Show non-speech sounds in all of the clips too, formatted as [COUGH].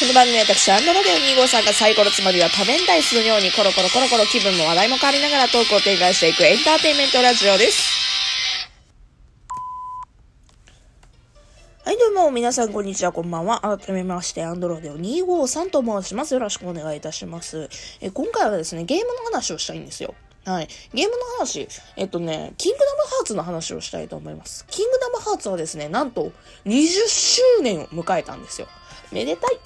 この番組は私、アンドロデオ2号さんがサイコロつまりは多面体するようにコロコロコロコロ気分も話題も変わりながらトークを展開していくエンターテインメントラジオです。はい、どうも、皆さん、こんにちは、こんばんは。改めまして、アンドロデオ253と申します。よろしくお願いいたします。え今回はですね、ゲームの話をしたいんですよ。はい。ゲームの話、えっとね、キングダムハーツの話をしたいと思います。キングダムハーツはですね、なんと20周年を迎えたんですよ。めでたい。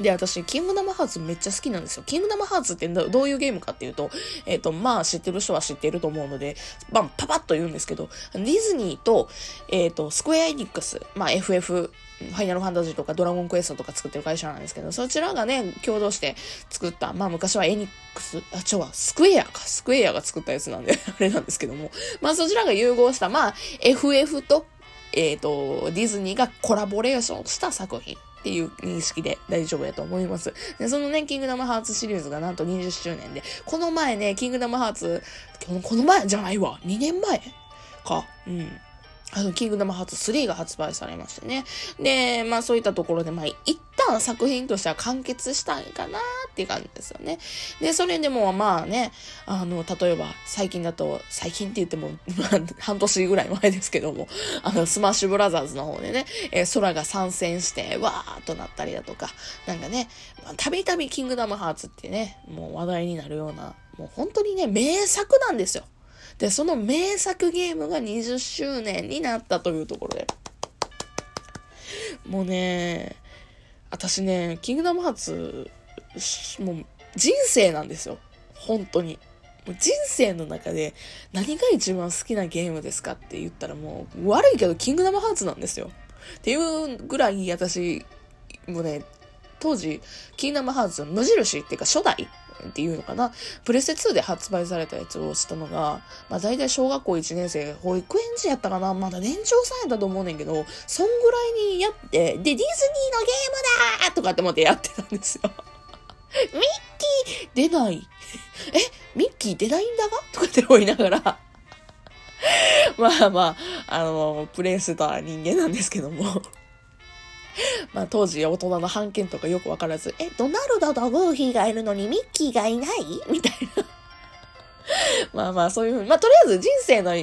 で、私、キングダムハーツめっちゃ好きなんですよ。キングダムハーツってどういうゲームかっていうと、えっ、と、まあ、知ってる人は知ってると思うので、まあ、パパッと言うんですけど、ディズニーと、えっ、と、スクエアエニックス、まあ、FF、ファイナルファンタジーとかドラゴンクエストとか作ってる会社なんですけど、そちらがね、共同して作った、まあ昔はエニックス、あ、ちょ、スクエアか、スクエアが作ったやつなんで、[LAUGHS] あれなんですけども、まあそちらが融合した、まあ FF と、えっ、と、ディズニーがコラボレーションした作品。っていう認識で大丈夫やと思います。で、そのね、キングダムハーツシリーズがなんと20周年で、この前ね、キングダムハーツ、この前じゃないわ、2年前か。うん。あの、キングダムハーツ3が発売されましてね。で、まあそういったところで、まあ一旦作品としては完結したんかなっていう感じですよね。で、それでもまあね、あの、例えば最近だと、最近って言っても、[LAUGHS] まあ半年ぐらい前ですけども、あの、スマッシュブラザーズの方でね、えーソラが参戦して、わーっとなったりだとか、なんかね、たびたびキングダムハーツってね、もう話題になるような、もう本当にね、名作なんですよ。で、その名作ゲームが20周年になったというところで。もうね、私ね、キングダムハーツ、もう人生なんですよ。本当に。もう人生の中で何が一番好きなゲームですかって言ったらもう悪いけどキングダムハーツなんですよ。っていうぐらい私、もうね、当時、キングダムハーツの無印っていうか初代っていうのかな。プレステ2で発売されたやつを知ったのが、まあ大体小学校1年生、保育園児やったかなまだ年長さんやったと思うねんけど、そんぐらいにやって、で、ディズニーのゲームだーとかって思ってやってたんですよ。[LAUGHS] ミッキー出ない。えミッキー出ないんだが？とかって思いながら。[LAUGHS] まあまあ、あの、プレイしてた人間なんですけども。[LAUGHS] まあ当時大人の判件とかよくわからず、え、ドナルドとグーフィーがいるのにミッキーがいない？みたいな。[LAUGHS] まあまあそういうふうに、まあとりあえず人生の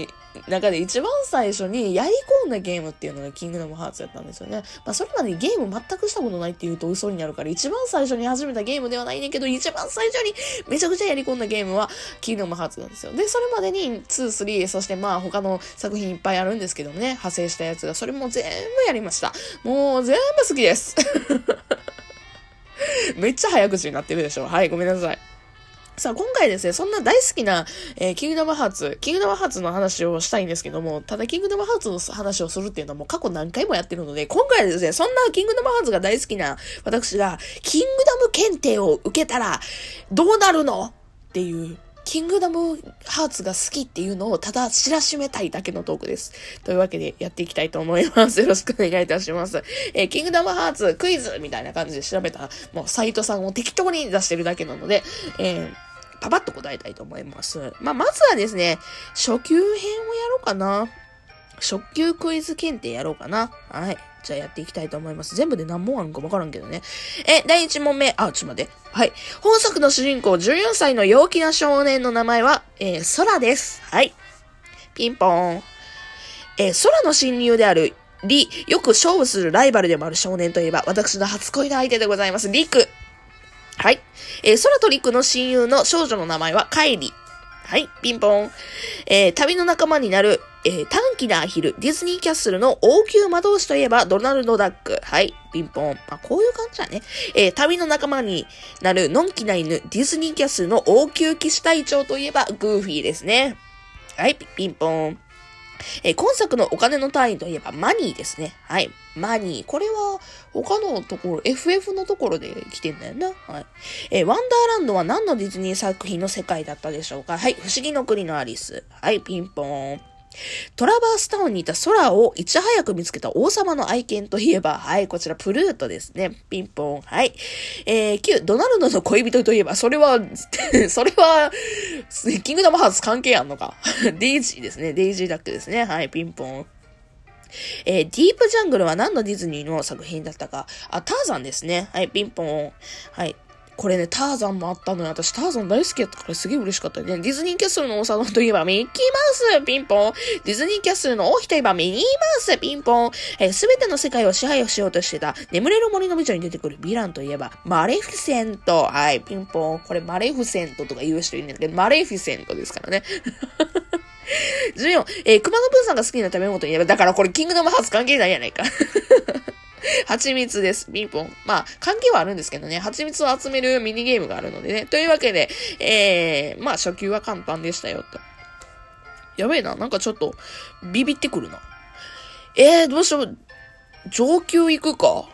中で一番最初にやり込んだゲームっていうのがキングダムハーツやったんですよね。まあそれまでにゲーム全くしたことないって言うと嘘になるから一番最初に始めたゲームではないねんけど一番最初にめちゃくちゃやり込んだゲームはキングダムハーツなんですよ。で、それまでに2、3、そしてまあ他の作品いっぱいあるんですけどもね、派生したやつがそれも全部やりました。もう全部好きです。[LAUGHS] めっちゃ早口になってるでしょ。はい、ごめんなさい。さあ、今回ですね、そんな大好きな、えーキングダムハーツ、キングダムハーツの話をしたいんですけども、ただキングダムハーツの話をするっていうのはもう過去何回もやってるので、今回はですね、そんなキングダムハーツが大好きな私が、キングダム検定を受けたら、どうなるのっていう、キングダムハーツが好きっていうのをただ知らしめたいだけのトークです。というわけでやっていきたいと思います。よろしくお願いいたします。えーキングダムハーツクイズみたいな感じで調べた、もうサイトさんを適当に出してるだけなので、えーパパッと答えたいと思います。まあ、まずはですね、初級編をやろうかな。初級クイズ検定やろうかな。はい。じゃあやっていきたいと思います。全部で何問あるのかわからんけどね。え、第1問目。あ、ちょっと待って。はい。本作の主人公14歳の陽気な少年の名前は、えー、空です。はい。ピンポーン。えー空の親友である、リ、よく勝負するライバルでもある少年といえば、私の初恋の相手でございます。リク。はい。えー空とリクの親友の少女の名前はカイリ。はい、ピンポン。えー旅の仲間になる、えー短気なアヒル、ディズニーキャッスルの王宮魔導士といえば、ドナルド・ダック。はい、ピンポン。まあ、こういう感じだね。えー旅の仲間になる、のんきな犬、ディズニーキャッスルの王宮騎士隊長といえば、グーフィーですね。はい、ピンポン。えー今作のお金の単位といえば、マニーですね。はい。マニー。これは、他のところ、FF のところで来てんだよな。はい。えーワンダーランドは何のディズニー作品の世界だったでしょうか？はい。不思議の国のアリス。はい。ピンポーン。トラバースタウンにいた空をいち早く見つけた王様の愛犬といえば、はい、こちらプルートですね。ピンポン。はい。えー、9、ドナルドの恋人といえば、それは、[LAUGHS] それは、キングダムハーツ関係あんのか？[LAUGHS] デイジーですね。デイジーダックですね。はい、ピンポン。えー、ディープジャングルは何のディズニーの作品だったか？あ、ターザンですね。はい、ピンポン。はい。これね、ターザンもあったのよ。私、ターザン大好きやったからすげえ嬉しかったね。ディズニーキャッスルの王様といえば、ミッキーマウスピンポンディズニーキャッスルの王妃といえば、ミニーマウスピンポンえす、べての世界を支配をしようとしてた、眠れる森の美女に出てくるヴィランといえば、マレフィセントはい、ピンポン。これ、マレフィセントとか言う人いるんだけど、マレフィセントですからね。[LAUGHS] 14、えー、熊野プーさんが好きな食べ物といえば、だからこれ、キングダムハーツ関係ないやないか。[LAUGHS] [LAUGHS] 蜂蜜です。ピンポン。まあ、関係はあるんですけどね、蜂蜜を集めるミニゲームがあるのでね。というわけで、えー、まあ、初級は簡単でしたよ、と。やべえな。なんかちょっと、ビビってくるな。えー、どうしよう。上級行くか。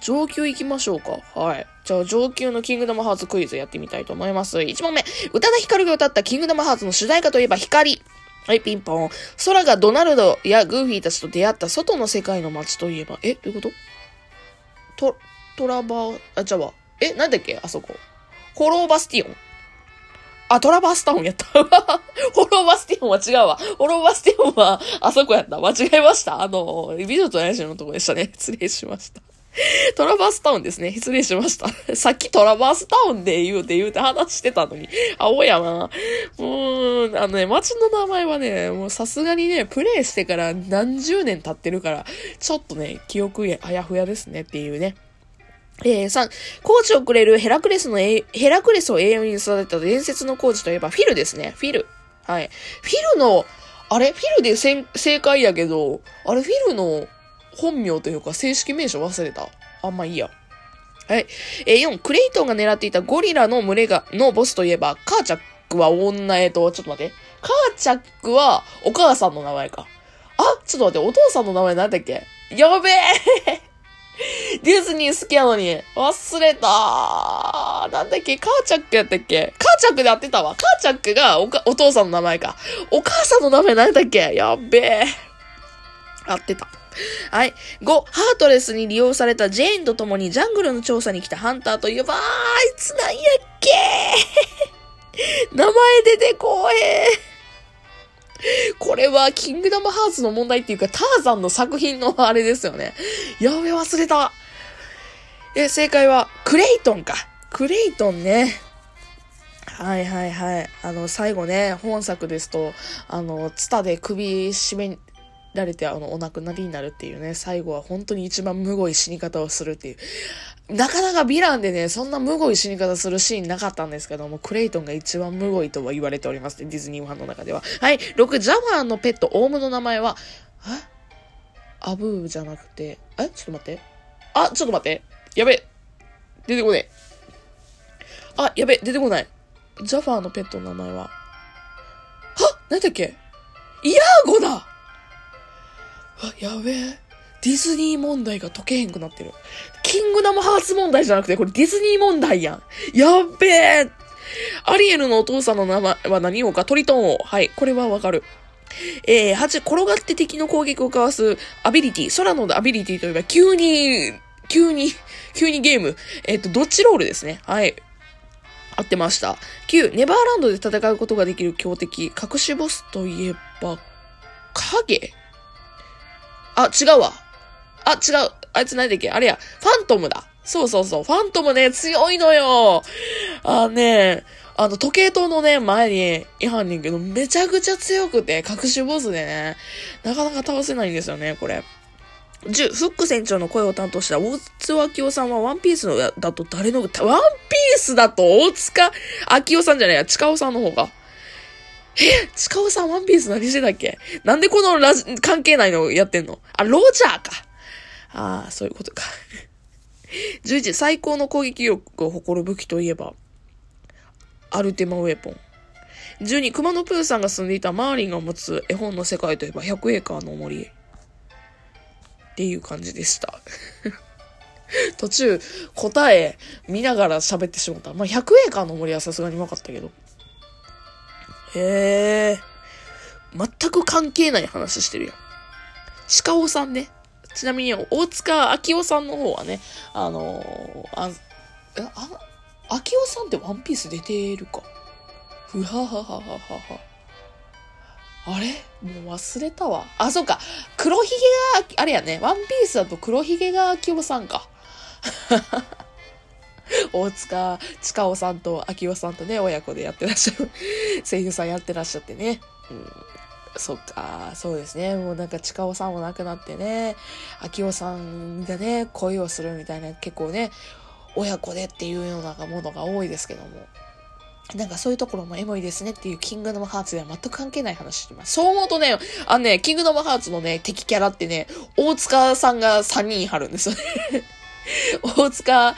上級行きましょうか。はい。じゃあ、上級のキングダムハーツクイズやってみたいと思います。1問目。宇多田ヒカルが歌ったキングダムハーツの主題歌といえば光。はい、ピンポン。ソラがドナルドやグーフィーたちと出会った外の世界の街といえば、え、どういうこと？ト、トラバー、あ、ちゃわ。え、なんだっけ？あそこ。ホローバスティオン。あ、トラバースタウンやった。[LAUGHS] ホローバスティオンは違うわ。ホローバスティオンは、あそこやった。間違えました。あの、美女と野獣のとこでしたね。失礼しました。[LAUGHS] トラバースタウンですね。失礼しました。[LAUGHS] さっきトラバースタウンで言うて言うて話してたのに。青やな。もう、あのね、街の名前はね、もうさすがにね、プレイしてから何十年経ってるから、ちょっとね、記憶あやふやですねっていうね。えー、3、コーチをくれるヘラクレスの、ヘラクレスを栄養に育てた伝説のコーチといえばフィルですね。フィル。はい。フィルの、あれ？フィルで正解やけど、あれフィルの本名というか正式名称忘れた。あんまいいや。はい。えー、4、クレイトンが狙っていたゴリラの群れが、のボスといえば、カーチャックは女、えと、ちょっと待って。カーチャックはお母さんの名前か。あ、ちょっと待って、お父さんの名前なんだっけ？やべえ [LAUGHS] ディズニー好きやのに、忘れたなんだっけ？カーチャックやったっけ？カーチャックで合ってたわ。カーチャックがおか、お父さんの名前か。お母さんの名前なんだっけ？やべえ。合ってた。はい。5、ハートレスに利用されたジェーンと共にジャングルの調査に来たハンターといえば、あいつなんやっけ名前出てこえこれは、キングダムハーツの問題っていうか、ターザンの作品のあれですよね。やべ、忘れた。え、正解は、クレイトンか。クレイトンね。はいはいはい。あの、最後ね、本作ですと、あの、ツタで首絞められて、あの、お亡くなりになるっていうね、最後は本当に一番むごい死に方をするっていう。なかなかヴィランでね、そんなむごい死に方するシーンなかったんですけども、クレイトンが一番むごいとは言われておりますね、ディズニーファンの中では。はい、6、ジャガーのペット、オウムの名前は、え？アブーじゃなくて、え？ちょっと待って。あ、ちょっと待って。やべ。出てこねえ。あ、やべ、出てこない。ジャファーのペットの名前は？は？何だっけ？イヤーゴだあ、やべえ。ディズニー問題が解けへんくなってる。キングダムハーツ問題じゃなくて、これディズニー問題やん。やべえ。アリエルのお父さんの名前は何王かトリトン王。はい、これはわかる。えー、8、転がって敵の攻撃をかわすアビリティ。空のアビリティといえば、急に、急に、急にゲーム。えっ、ー、と、どっちロールですね。はい。合ってました。9、ネバーランドで戦うことができる強敵。隠しボスといえば、影？あ、違うわ。あ、違う。あいつ何だっけ？あれや。ファントムだ。そうそうそう。ファントムね、強いのよ。あね、あの、時計塔のね、前に違反ねんけど、めちゃくちゃ強くて、隠しボスでね、なかなか倒せないんですよね、これ。10、フック船長の声を担当した大津明夫さんはワンピースのだと誰の、ワンピースだと大塚明夫さんじゃないや、近尾さんの方が。え近尾さんワンピース何してたっけ？なんでこのラジ、関係ないのやってんの？あ、ロジャーか。ああ、そういうことか。[LAUGHS] 11、最高の攻撃力を誇る武器といえば、アルテマウェポン。12、熊野プーさんが住んでいたマーリンが持つ絵本の世界といえば100エーカーの森。っていう感じでした。途中、答え見ながら喋ってしまった。まあ、100エーカーの森はさすがに分かったけど。へえ。全く関係ない話してるやん。鹿尾さんね。ちなみに、大塚明夫さんの方はね、あのー、あ、あ、明夫さんってワンピース出てるか？ふはははははは。あれ？もう忘れたわ。あ、そうか。黒ひげが、あれやね。ワンピースだと黒ひげが秋夫さんか。[LAUGHS] 大塚近尾さんと秋夫さんとね、親子でやってらっしゃる。[LAUGHS] 声優さんやってらっしゃってね。うん。そっか、そうですね。もうなんか近尾さんも亡くなってね、秋夫さんがね、恋をするみたいな、結構ね、親子でっていうようなものが多いですけども。なんかそういうところもエモいですねっていうキングダムハーツでは全く関係ない話してます。そう思うとね、あのね、キングダムハーツのね、敵キャラってね、大塚さんが3人貼るんですよね。大塚、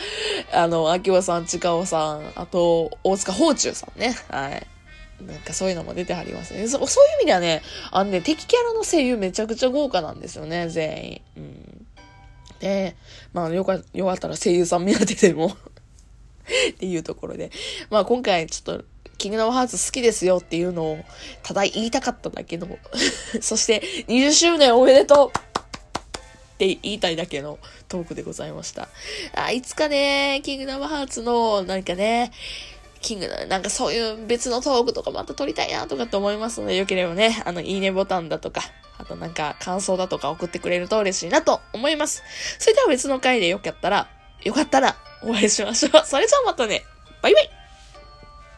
あの、秋葉さん、近尾さん、あと、大塚宝中さんね。はい。なんかそういうのも出てはりますね。そそういう意味ではね、あのね、敵キャラの声優めちゃくちゃ豪華なんですよね、全員。うん。で、まあ、よか、よかったら声優さん目当てでも [LAUGHS] っていうところで。まあ今回ちょっと、キングダムハーツ好きですよっていうのを、ただ言いたかっただけの [LAUGHS] そして20周年おめでとうって言いたいだけのトークでございました。あ、いつかね、キングダムハーツの、なんかね、キングダム、なんかそういう別のトークとかまた撮りたいなとかって思いますので、よければね、あの、いいねボタンだとか、あとなんか感想だとか送ってくれると嬉しいなと思います。それでは別の回でよかったら、よかったらお会いしましょう。それじゃあまたね。バイバイ